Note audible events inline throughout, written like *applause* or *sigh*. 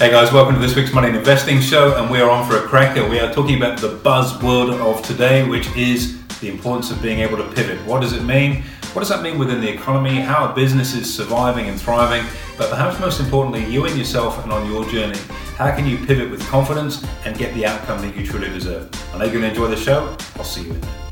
Hey guys, welcome to this week's Money and Investing Show, and we are on for a cracker. We are talking about the buzzword of today, which is the importance of being able to pivot. What does it mean? What does that mean within the economy? How are businesses surviving and thriving? But perhaps most importantly, you and yourself and on your journey. How can you pivot with confidence and get the outcome that you truly deserve? I know you're going to enjoy the show. I'll see you in there.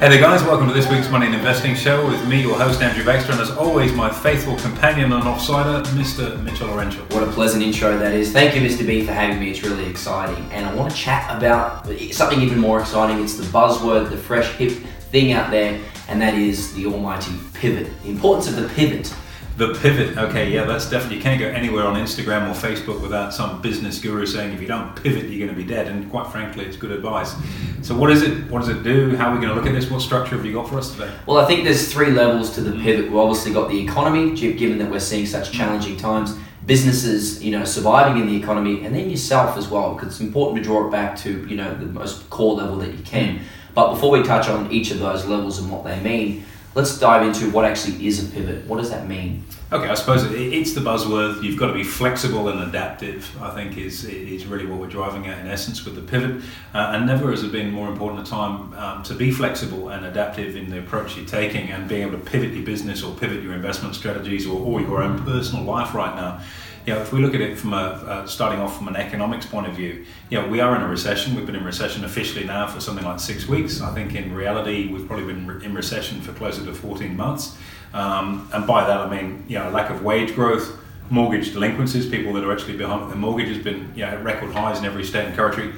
Hey there, guys, welcome to this week's Money and Investing Show with me, your host, Andrew Baxter, and as always, my faithful companion and offsider, Mr. Mitchell Laurential. What a pleasant intro that is. Thank you, Mr. B, for having me. It's really exciting. And I want to chat about something even more exciting. It's the buzzword, the fresh, hip thing out there, and that is the almighty pivot. The importance of the pivot. The pivot, okay, yeah, that's definitely, you can't go anywhere on Instagram or Facebook without some business guru saying if you don't pivot, you're going to be dead. And quite frankly, it's good advice. So, what is it? What does it do? How are we going to look at this? What structure have you got for us today? Well, I think there's three levels to the pivot. We've obviously got the economy, given that we're seeing such challenging times, businesses, you know, surviving in the economy, and then yourself as well, because it's important to draw it back to, you know, the most core level that you can. Hmm. But before we touch on each of those levels and what they mean, let's dive into what actually is a pivot. What does that mean? Okay, I suppose it's the buzzword. You've got to be flexible and adaptive. I think is is really what we're driving at in essence with the pivot. Uh, and never has it been more important a time um, to be flexible and adaptive in the approach you're taking and being able to pivot your business or pivot your investment strategies or, or your own personal life right now you know, if we look at it from a uh, starting off from an economics point of view, you know, we are in a recession. We've been in recession officially now for something like six weeks. I think in reality, we've probably been in recession for closer to 14 months. Um, and by that, I mean, you know, lack of wage growth, mortgage delinquencies, people that are actually behind their mortgage has been, you know, record highs in every state and territory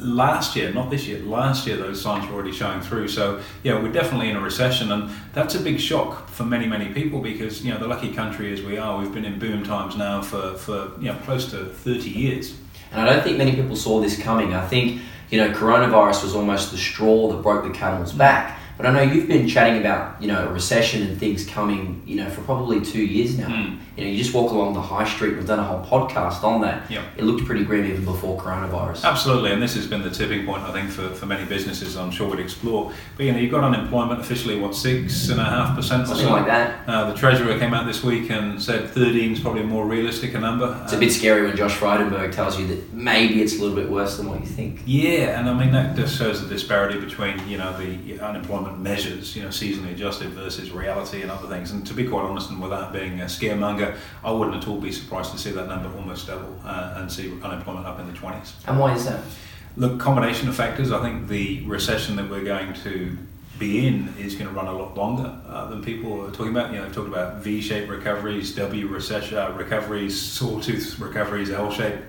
last year, not this year, last year those signs were already showing through. So yeah, we're definitely in a recession, and that's a big shock for many many people because you know the lucky country as we are, we've been in boom times now for for you know close to thirty years. And I don't think many people saw this coming. I think you know coronavirus was almost the straw that broke the camel's back. But I know you've been chatting about you know a recession and things coming you know for probably two years now. Mm. You know, you just walk along the high street. We've done a whole podcast on that. Yep. It looked pretty grim even before coronavirus. Absolutely, and this has been the tipping point I think for, for many businesses. I'm sure we'd explore. But you know, you've got unemployment officially what six and a half percent or something like that. Uh, the treasurer came out this week and said 13 is probably a more realistic a number. It's a bit scary when Josh Frydenberg tells you that maybe it's a little bit worse than what you think. Yeah, and I mean that just shows the disparity between you know the unemployment measures. You know seasonally adjusted versus reality and other things. And to be quite honest, and without being a scaremonger, I wouldn't at all be surprised to see that number almost double uh, and see unemployment up in the 20s. And why is that? Look, combination of factors. I think the recession that we're going to be in is going to run a lot longer uh, than people are talking about. You know, they've talked about V-shaped recoveries, W recession uh, recoveries, sawtooth recoveries, L-shaped.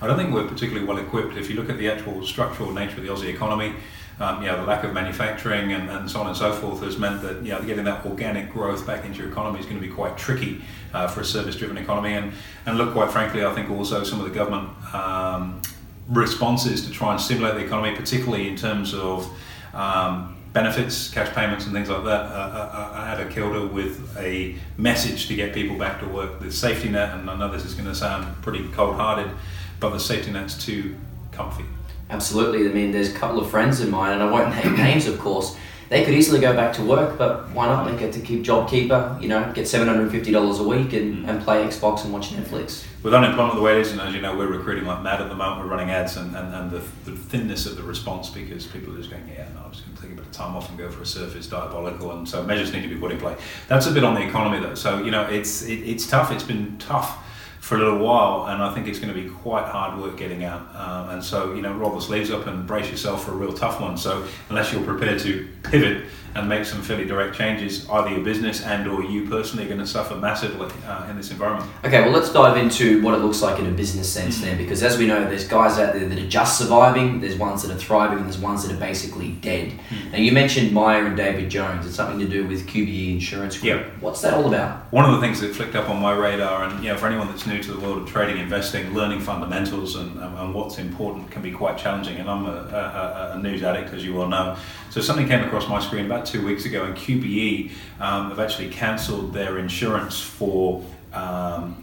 I don't think we're particularly well equipped. If you look at the actual structural nature of the Aussie economy, um, you know, the lack of manufacturing and, and so on and so forth has meant that you know, getting that organic growth back into your economy is going to be quite tricky uh, for a service-driven economy. And, and look, quite frankly, I think also some of the government um, responses to try and stimulate the economy, particularly in terms of um, benefits, cash payments, and things like that, uh, uh, at a kilter with a message to get people back to work. The safety net, and I know this is going to sound pretty cold-hearted, but the safety net's too comfy. Absolutely. I mean, there's a couple of friends of mine, and I won't name names, of course. They could easily go back to work, but why not? They get to keep JobKeeper, you know, get $750 a week and, hmm. and play Xbox and watch Netflix. With unemployment the way it is, and as you know, we're recruiting like mad at the moment, we're running ads, and, and, and the, the thinness of the response because people are just going, yeah, no, I'm just going to take a bit of time off and go for a surf is diabolical, and so measures need to be put in place. That's a bit on the economy, though. So, you know, it's, it, it's tough. It's been tough for a little while, and I think it's going to be quite hard work getting out. Um, and so, you know, roll the sleeves up and brace yourself for a real tough one. So, unless you're prepared to pivot and make some fairly direct changes, either your business and or you personally are going to suffer massively uh, in this environment. Okay, well, let's dive into what it looks like in a business sense mm-hmm. then, because as we know, there's guys out there that are just surviving, there's ones that are thriving, and there's ones that are basically dead. Mm-hmm. Now, you mentioned Myer and David Jones. It's something to do with QBE Insurance Group. Yep. What's that all about? One of the things that flicked up on my radar, and you know, for anyone that's new to the world of trading, investing, learning fundamentals and, and what's important can be quite challenging. And I'm a, a, a news addict, as you well know. So something came across my screen about two weeks ago, and QBE um, have actually cancelled their insurance for um,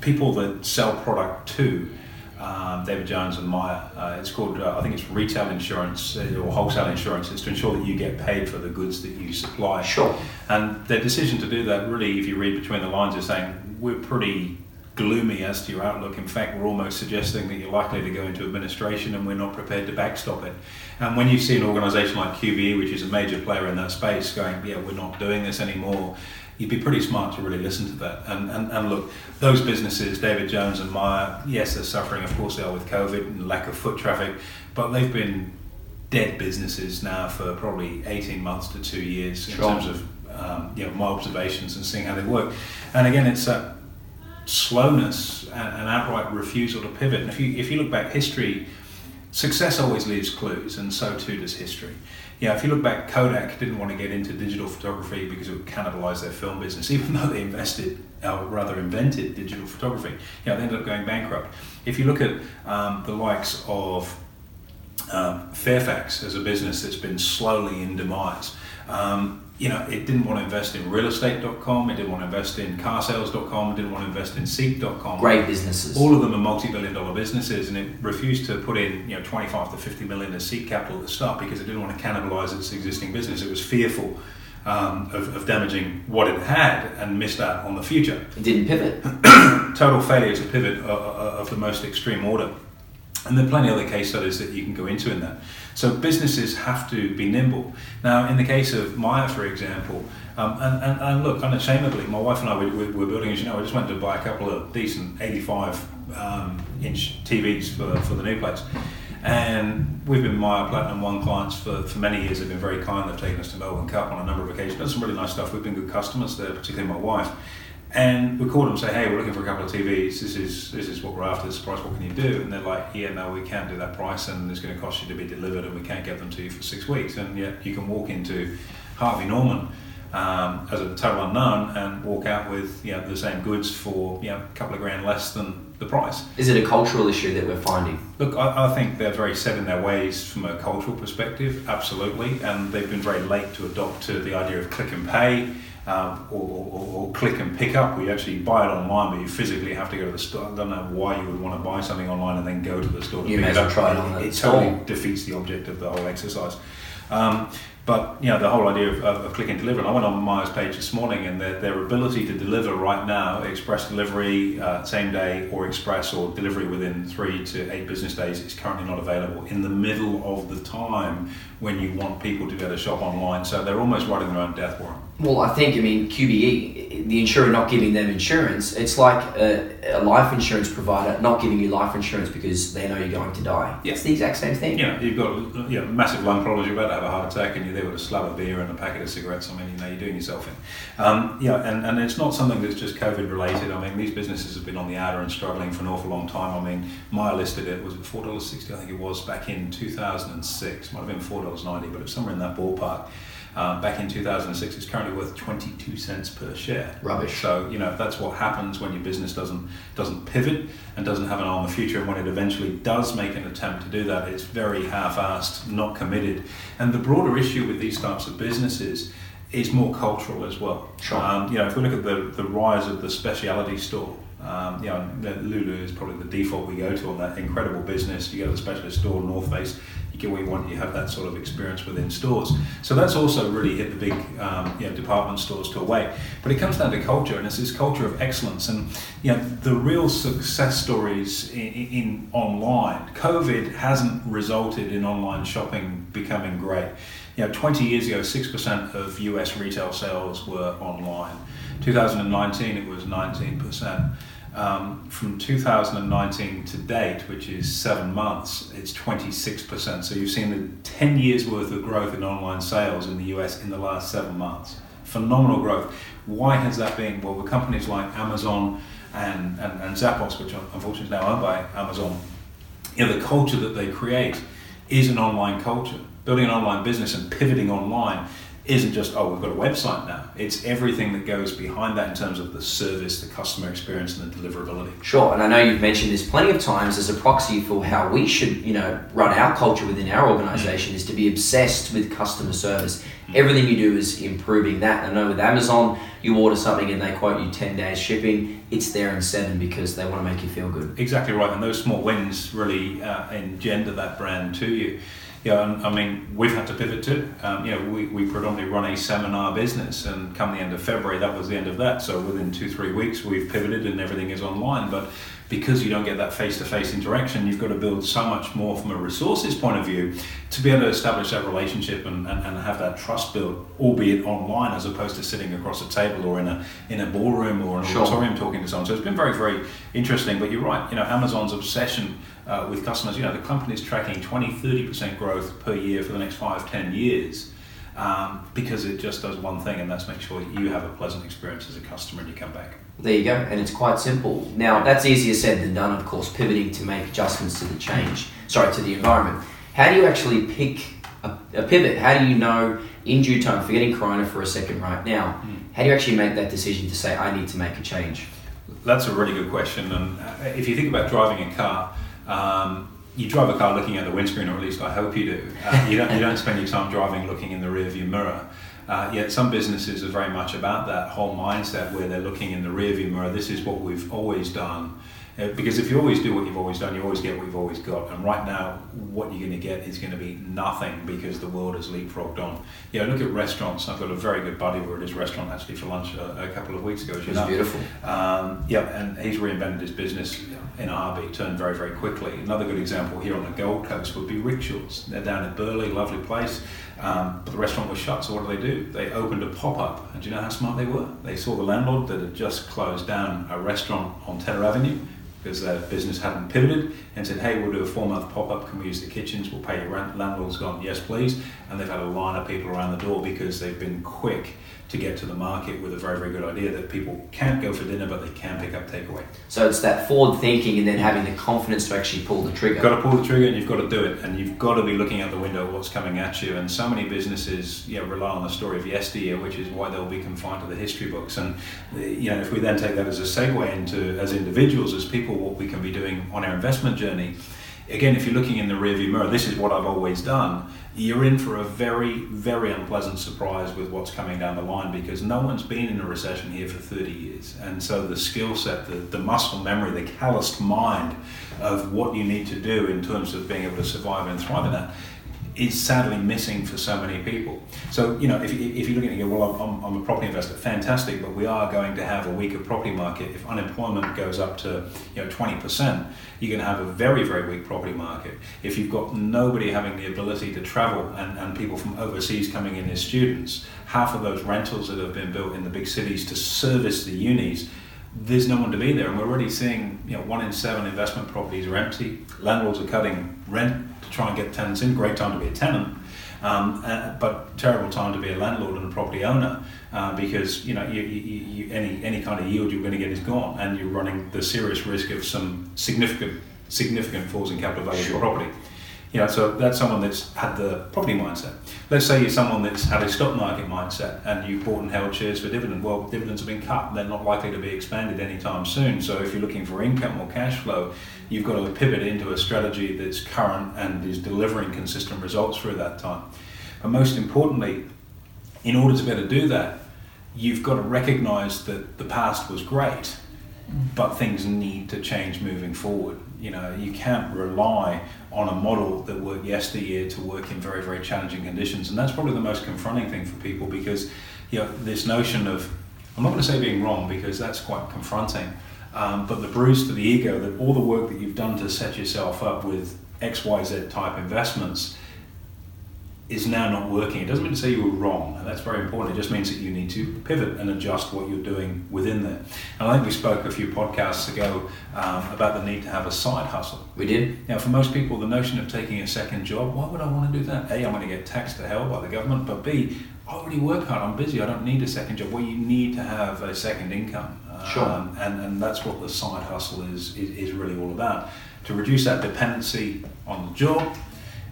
people that sell product to. Um, David Jones and Myer. Uh, it's called, uh, I think it's retail insurance uh, or wholesale insurance. It's to ensure that you get paid for the goods that you supply. Sure. And their decision to do that, really, if you read between the lines, is saying we're pretty gloomy as to your outlook. In fact, we're almost suggesting that you're likely to go into administration and we're not prepared to backstop it. And when you see an organisation like QBE, which is a major player in that space, going, yeah, we're not doing this anymore, you'd be pretty smart to really listen to that. And, and, and look, those businesses, David Jones and Myer, yes, they're suffering, of course, they are with COVID and lack of foot traffic, but they've been dead businesses now for probably 18 months to two years in Sure. terms of um, you know, my observations and seeing how they work. And again, it's that slowness and, outright refusal to pivot. And if you, if you look back history, success always leaves clues, and so too does history. Yeah, if you look back, Kodak didn't want to get into digital photography because it would cannibalize their film business, *laughs* even though they invested, or rather invented digital photography. Yeah, they ended up going bankrupt. If you look at um, the likes of um, Fairfax as a business that's been slowly in demise. Um, you know, it didn't want to invest in realestate.com, it didn't want to invest in carsales.com, it didn't want to invest in seek.com. Great businesses. All of them are multi-billion dollar businesses and it refused to put in, you know, 25 to 50 million as seed capital at the start because it didn't want to cannibalize its existing business. It was fearful um, of, of damaging what it had and missed out on the future It didn't pivot. *clears throat* total failure to pivot of, of the most extreme order. And there are plenty of other case studies that you can go into in that. So businesses have to be nimble. Now, in the case of Myer, for example, um, and, and, and look, unashamedly, my wife and I, we, we, we're building, as you know, I just went to buy a couple of decent 85 um, inch TVs for, for the new place. And we've been Myer Platinum One clients for, for many years. They've been very kind. They've taken us to Melbourne Cup on a number of occasions. Done some really nice stuff. We've been good customers there, particularly my wife. And we called them and say, hey, we're looking for a couple of TVs. This is this is what we're after. This price. What can you do? And they're like, yeah, no, we can't do that price, and it's going to cost you to be delivered, and we can't get them to you for six weeks. And yet you can walk into Harvey Norman um, as a total unknown and walk out with you know the same goods for you know a couple of grand less than the price. Is it a cultural issue that we're finding? Look, I, I think they're very set in their ways from a cultural perspective, absolutely, and they've been very late to adopt to the idea of click and pay. Um, or, or, or click and pick up, you actually buy it online, but you physically have to go to the store. I don't know why you would want to buy something online and then go to the store to You pick may it up. try it on it store. totally defeats the object of the whole exercise. Um, but you know the whole idea of, of, of click and deliver. And I went on Myers page this morning, and their, their ability to deliver right now, express delivery, uh, same day, or express or delivery within three to eight business days, is currently not available in the middle of the time when you want people to be able to shop online. So they're almost writing their own death warrant. Well, I think, I mean, QBE, the insurer not giving them insurance, it's like a, a life insurance provider not giving you life insurance because they know you're going to die. Yeah. It's the exact same thing. Know, you've got you know, massive lung problems, you're about to have a heart attack, and you're there with a slab of beer and a packet of cigarettes. I mean, you know, you're doing yourself in. Um, you know, and, and it's not something that's just COVID related. I mean, these businesses have been on the outer and struggling for an awful long time. I mean, Myer listed it, was it $4.60? I think it was back in 2006. Might have been $4.90, but it's somewhere in that ballpark. Um, back in 2006, it's currently worth 22 cents per share. Rubbish. So you know that's what happens when your business doesn't doesn't pivot and doesn't have an eye on the future. And when it eventually does make an attempt to do that, it's very half-assed, not committed. And the broader issue with these types of businesses is more cultural as well. Sure. Um, you know, if we look at the the rise of the specialty store. Um, you know, Lulu is probably the default we go to on that incredible business. You go to the specialist store, North Face, you get what you want, you have that sort of experience within stores. So that's also really hit the big um, you know, department stores to a way. But it comes down to culture, and it's this culture of excellence. And you know, the real success stories in, in online, COVID hasn't resulted in online shopping becoming great. You know, 20 years ago, 6% of US retail sales were online. 2019, it was 19%. Um, from 2019 to date, which is seven months, it's 26%. So you've seen the 10 years worth of growth in online sales in the US in the last seven months. Phenomenal growth. Why has that been? Well, the companies like Amazon and, and, and Zappos, which unfortunately is now owned by Amazon, you know, the culture that they create is an online culture. Building an online business and pivoting online isn't just oh we've got a website now it's everything that goes behind that in terms of the service the customer experience and the deliverability Sure, and I know you've mentioned this plenty of times as a proxy for how we should, you know, run our culture within our organisation is to be obsessed with customer service. Everything you do is improving that. I know with Amazon, you order something and they quote you 10 days shipping, it's there in seven because they want to make you feel good. exactly right and those small wins really uh, engender that brand to you Yeah, and, I mean, we've had to pivot too. Um, you know, we, we predominantly run a seminar business, and come the end of February, that was the end of that. So within two, three weeks, we've pivoted and everything is online. But because you don't get that face to face interaction, you've got to build so much more from a resources point of view to be able to establish that relationship and, and, and have that trust built, albeit online, as opposed to sitting across a table or in a, in a ballroom or an sure. auditorium talking to someone. So it's been very, very interesting. But you're right, you know, Amazon's obsession uh, with customers. You know, the company's tracking 20, 30% growth per year for the next five, 10 years um, because it just does one thing, and that's make sure you have a pleasant experience as a customer and you come back. There you go, and it's quite simple. Now, that's easier said than done, of course, pivoting to make adjustments to the change, sorry, to the environment. How do you actually pick a, a pivot? How do you know in due time, forgetting Corona for a second right now, mm. how do you actually make that decision to say, I need to make a change? That's a really good question, and uh, if you think about driving a car, um, you drive a car looking at the windscreen, or at least I hope you do. Uh, you, don't, you don't spend your time driving looking in the rearview mirror. Uh, yet some businesses are very much about that whole mindset where they're looking in the rearview mirror. This is what we've always done. Uh, because if you always do what you've always done, you always get what you've always got. And right now, what you're going to get is going to be nothing because the world has leapfrogged on. Yeah, look at restaurants. I've got a very good buddy who at his restaurant actually for lunch a, a couple of weeks ago. It's beautiful. Um, yeah, and he's reinvented his business in a turned very, very quickly. Another good example here on the Gold Coast would be Rick Shores. They're down at Burleigh, lovely place. Um, but the restaurant was shut, so what do they do? They opened a pop up. And do you know how smart they were? They saw the landlord that had just closed down a restaurant on Tedder Avenue because their business hadn't pivoted and said, hey, we'll do a four month pop up. Can we use the kitchens? We'll pay your rent. Landlord's gone, yes, please. And they've had a line of people around the door because they've been quick to get to the market with a very, very good idea that people can't go for dinner, but they can pick up takeaway. So it's that forward thinking and then having the confidence to actually pull the trigger. You've got to pull the trigger and you've got to do it, and you've got to be looking out the window at what's coming at you. And so many businesses, you know, rely on the story of yesteryear, which is why they'll be confined to the history books. And you know, if we then take that as a segue into as individuals, as people, what we can be doing on our investment journey. Again, if you're looking in the rearview mirror, this is what I've always done you're in for a very, very unpleasant surprise with what's coming down the line because no one's been in a recession here for 30 years. And so the skill set, the, the muscle memory, the calloused mind of what you need to do in terms of being able to survive and thrive in that is sadly missing for so many people. So, you know, if, if you're looking at it, well, I'm, I'm a property investor, fantastic, but we are going to have a weaker property market. If unemployment goes up to, you know, 20%, you're going to have a very, very weak property market. If you've got nobody having the ability to travel and, and people from overseas coming in as students, half of those rentals that have been built in the big cities to service the unis there's no one to be there, and we're already seeing you know one in seven investment properties are empty. Landlords are cutting rent try and get tenants in. Great time to be a tenant, um, uh, but terrible time to be a landlord and a property owner uh, because you know you, you, you, any any kind of yield you're going to get is gone, and you're running the serious risk of some significant significant falls in capital value sure. of your property. You know, so that's someone that's had the property mindset. Let's say you're someone that's had a stock market mindset and you bought and held shares for dividend. Well, dividends have been cut; they're not likely to be expanded anytime soon. So, if you're looking for income or cash flow, you've got to pivot into a strategy that's current and is delivering consistent results through that time. But most importantly, in order to be able to do that, you've got to recognise that the past was great, but things need to change moving forward. You know, you can't rely on a model that worked yesteryear to work in very, very challenging conditions. And that's probably the most confronting thing for people because, you know, this notion of, I'm not going to say being wrong because that's quite confronting, um, but the bruise to the ego that all the work that you've done to set yourself up with XYZ type investments is now not working. It doesn't mean to say you were wrong, and that's very important. It just means that you need to pivot and adjust what you're doing within there. And I think we spoke a few podcasts ago um, about the need to have a side hustle. We did. Now, for most people, the notion of taking a second job, why would I want to do that? A, I'm going to get taxed to hell by the government, but B, I already work hard, I'm busy, I don't need a second job. Well, you need to have a second income. Sure. Um, and, and that's what the side hustle is, is, is really all about. To reduce that dependency on the job,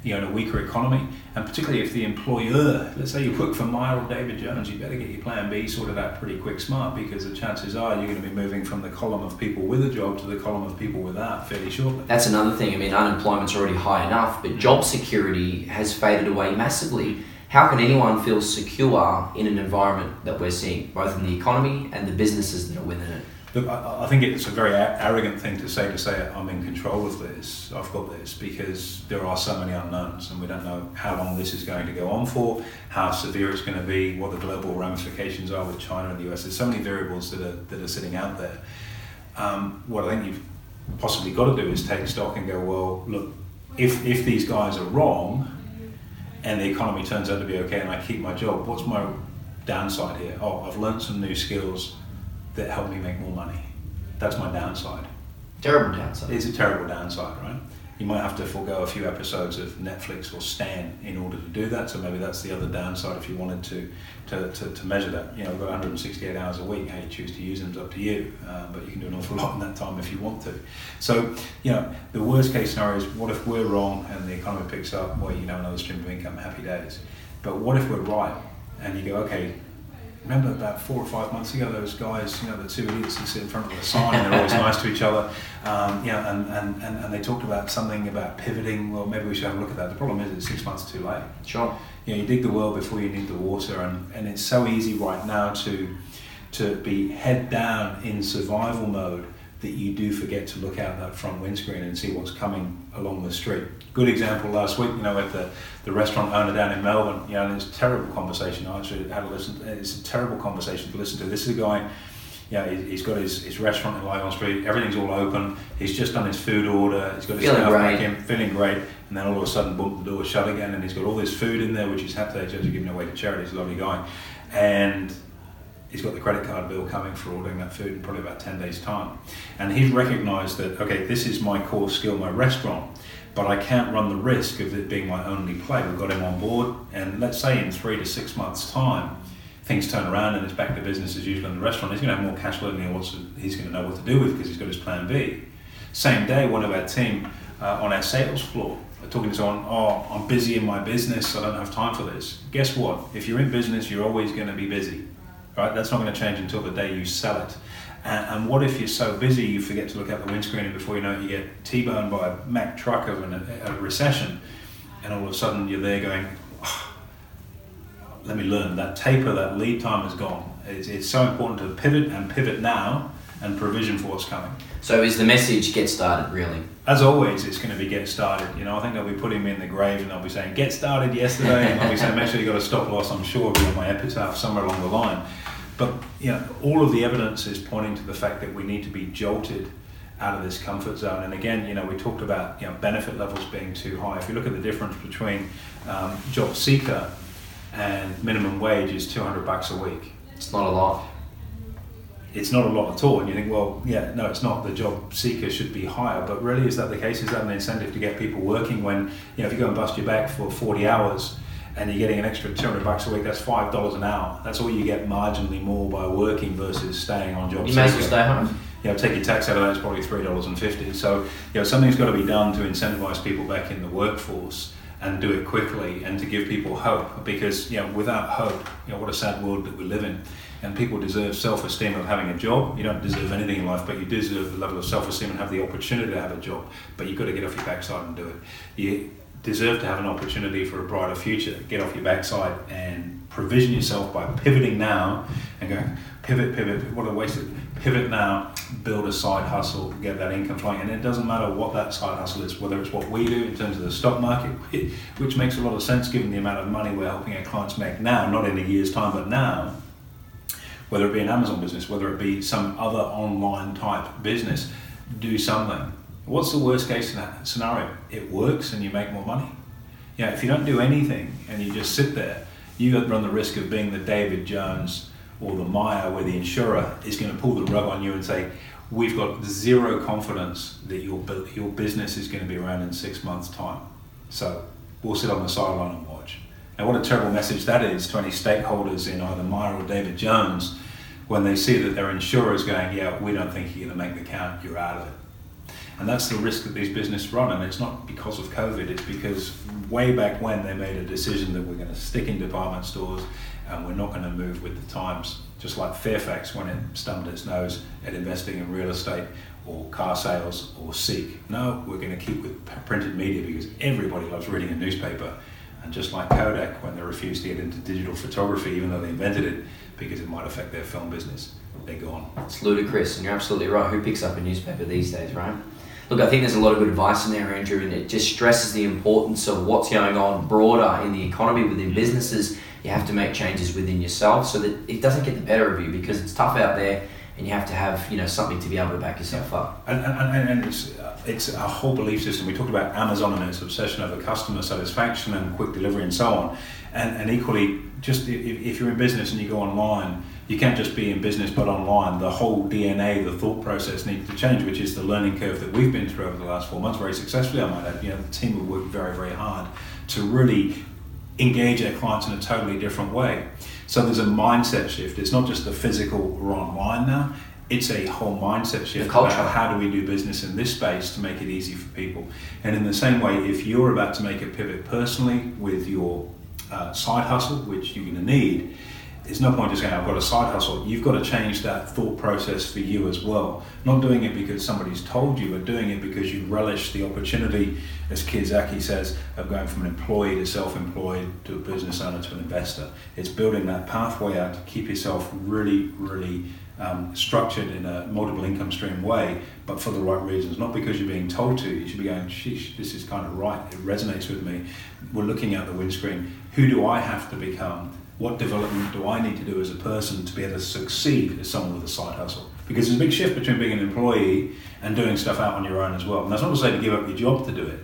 you know, in a weaker economy, and particularly if the employer, let's say you work for Myer or David Jones, you better get your plan B sorted out pretty quick smart because the chances are you're going to be moving from the column of people with a job to the column of people without fairly shortly. That's another thing. I mean, unemployment's already high enough, but job security has faded away massively. How can anyone feel secure in an environment that we're seeing, both in the economy and the businesses that are within it? Look, I, I think it's a very arrogant thing to say to say I'm in control of this. I've got this because there are so many unknowns, and we don't know how long this is going to go on for, how severe it's going to be, what the global ramifications are with China and the US. There's so many variables that are that are sitting out there. Um, what I think you've possibly got to do is take stock and go, well, look, if if these guys are wrong, and the economy turns out to be okay, and I keep my job, what's my downside here? Oh, I've learned some new skills that help me make more money. That's my downside. Terrible downside. It's a terrible downside, right? You might have to forego a few episodes of Netflix or Stan in order to do that. So maybe that's the other downside if you wanted to to, to, to measure that. You know, we've got 168 hours a week. How you choose to use them is up to you, uh, but you can do an awful lot in that time if you want to. So, you know, the worst case scenario is what if we're wrong and the economy picks up? Well, you know, another stream of income, happy days. But what if we're right and you go, okay, remember about four or five months ago, those guys, you know, the two idiots who sit in front of the sign and they're always nice to each other, um, you know, and, and, and, and they talked about something about pivoting. Well, maybe we should have a look at that. The problem is it's six months too late. Sure. You know, you dig the well before you need the water, and, and it's so easy right now to to be head down in survival mode that you do forget to look out that front windscreen and see what's coming along the street. Good example last week, you know, at the, the restaurant owner down in Melbourne, you know, it's a terrible conversation. I actually had to listen, it's a terrible conversation to listen to. This is a guy, you know, he- he's got his, his restaurant in Lygon Street, everything's all open, he's just done his food order, he's got his Feeling staff back great. in, feeling great, and then all of a sudden, boom, the door's shut again, and he's got all this food in there, which he's happy to giving away to charity, he's a lovely guy. And he's got the credit card bill coming for ordering that food in probably about 10 days' time. And he's recognized that, okay, this is my core skill, my restaurant, but I can't run the risk of it being my only play. We've got him on board, and let's say in three to six months' time, things turn around and it's back to business as usual in the restaurant. He's going to have more cash flow than he wants he's going to know what to do with because he's got his plan B. Same day, one of our team uh, on our sales floor talking to someone, oh, I'm busy in my business, I don't have time for this. Guess what? If you're in business, you're always going to be busy right? That's not going to change until the day you sell it. And, and what if you're so busy you forget to look out the windscreen and before you know it, you get T-boned by a Mack truck in a, a recession, and all of a sudden you're there going, "Oh, let me learn. That taper, that lead time is gone. It's, it's so important to pivot and pivot now and provision for what's coming. So is the message get started really? As always, it's going to be get started. You know, I think they'll be putting me in the grave and they'll be saying, get started yesterday. And I'll be saying, make sure you got a stop loss. I'm sure it'll be on my epitaph somewhere along the line. But, you know, all of the evidence is pointing to the fact that we need to be jolted out of this comfort zone. And again, you know, we talked about, you know, benefit levels being too high. If you look at the difference between um, job seeker and minimum wage is 200 bucks a week It's not a lot. It's not a lot at all. And you think, well, yeah, no, it's not. The job seeker should be higher. But really, is that the case? Is that an incentive to get people working when, you know, if you go and bust your back for 40 hours and you're getting an extra 200 bucks a week, that's $5 an hour. That's all you get marginally more by working versus staying on job seekers. You may as well stay home. You know, take your tax out of that, it's probably $3.50. So, you know, something's got to be done to incentivize people back in the workforce and do it quickly and to give people hope because, you know, without hope, you know, what a sad world that we live in. And people deserve self-esteem of having a job. You don't deserve anything in life, but you deserve the level of self-esteem and have the opportunity to have a job. But you've got to get off your backside and do it. You deserve to have an opportunity for a brighter future. Get off your backside and provision yourself by pivoting now and going pivot, pivot. What a waste of pivot now. Build a side hustle, get that income flowing, and it doesn't matter what that side hustle is. Whether it's what we do in terms of the stock market, which makes a lot of sense given the amount of money we're helping our clients make now, not in a year's time, but now whether it be an Amazon business, whether it be some other online type business, do something. What's the worst case scenario? It works and you make more money. Yeah, if you don't do anything and you just sit there, you run the risk of being the David Jones or the Myer where the insurer is going to pull the rug on you and say, we've got zero confidence that your, your business is going to be around in six months' time. So we'll sit on the sideline and watch. Now, what a terrible message that is to any stakeholders in either Myer or David Jones when they see that their insurer is going, yeah, we don't think you're going to make the count, you're out of it. And that's the risk that these businesses run, and it's not because of COVID, it's because way back when they made a decision that we're going to stick in department stores and we're not going to move with the times. Just like Fairfax when it stumped its nose at investing in real estate or car sales or Seek. No, we're going to keep with printed media because everybody loves reading a newspaper. And just like Kodak when they refused to get into digital photography, even though they invented it, because it might affect their film business. they're gone. It's ludicrous, and you're absolutely right. Who picks up a newspaper these days, right? Look, I think there's a lot of good advice in there, Andrew, and it just stresses the importance of what's going on broader in the economy within businesses. You have to make changes within yourself so that it doesn't get the better of you because it's tough out there, and you have to have you know something to be able to back yourself up. And, and, and it's, uh, it's a whole belief system. We talked about Amazon and its obsession over customer satisfaction and quick delivery and so on. And, and equally, just if, if you're in business and you go online, you can't just be in business but online. The whole DNA, the thought process needs to change, which is the learning curve that we've been through over the last four months very successfully. I might add, you know, the team have worked very, very hard to really engage our clients in a totally different way. So there's a mindset shift. It's not just the physical or online now. It's a whole mindset shift culture. about how do we do business in this space to make it easy for people. And in the same way, if you're about to make a pivot personally with your uh, side hustle, which you're going to need, there's no point just saying I've got a side hustle. You've got to change that thought process for you as well. Not doing it because somebody's told you, but doing it because you relish the opportunity, as Kiyosaki says, of going from an employee to self-employed to a business owner to an investor. It's building that pathway out to keep yourself really, really um, structured in a multiple income stream way, but for the right reasons. Not because you're being told to. You should be going, sheesh, this is kind of right. It resonates with me. We're looking out the windscreen. Who do I have to become? what development do I need to do as a person to be able to succeed as someone with a side hustle? Because there's a big shift between being an employee and doing stuff out on your own as well. And that's not to say to give up your job to do it.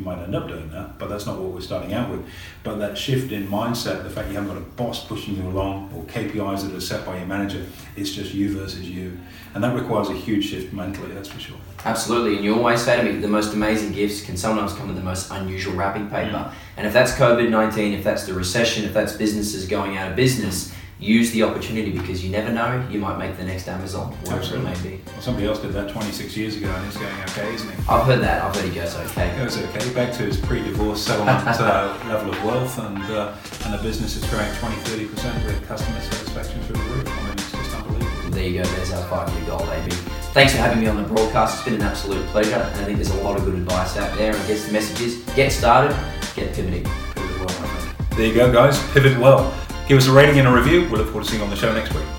You might end up doing that, but that's not what we're starting out with. But that shift in mindset, the fact you haven't got a boss pushing you along or KPIs that are set by your manager, it's just you versus you. And that requires a huge shift mentally, that's for sure. Absolutely, and you always say to me, the most amazing gifts can sometimes come in the most unusual wrapping paper. Mm. And if that's COVID 19, if that's the recession, if that's businesses going out of business, use the opportunity because you never know, you might make the next Amazon, whatever it may be. Well, somebody else did that 26 years ago and he's going okay, isn't he? I've heard that, I've heard he goes okay. He goes okay, back to his pre divorce settlement uh, *laughs* level of wealth, and, uh, and the business is growing 20 30% with customer satisfaction through the roof. I mean, it's just unbelievable. There you go, there's our five year goal, baby. Thanks for having me on the broadcast. It's been an absolute pleasure, and I think there's a lot of good advice out there. And I guess the message is get started, get pivoting. Pivot well, my friend. There you go, guys. Pivot well. Give us a rating and a review. We look forward to seeing you on the show next week.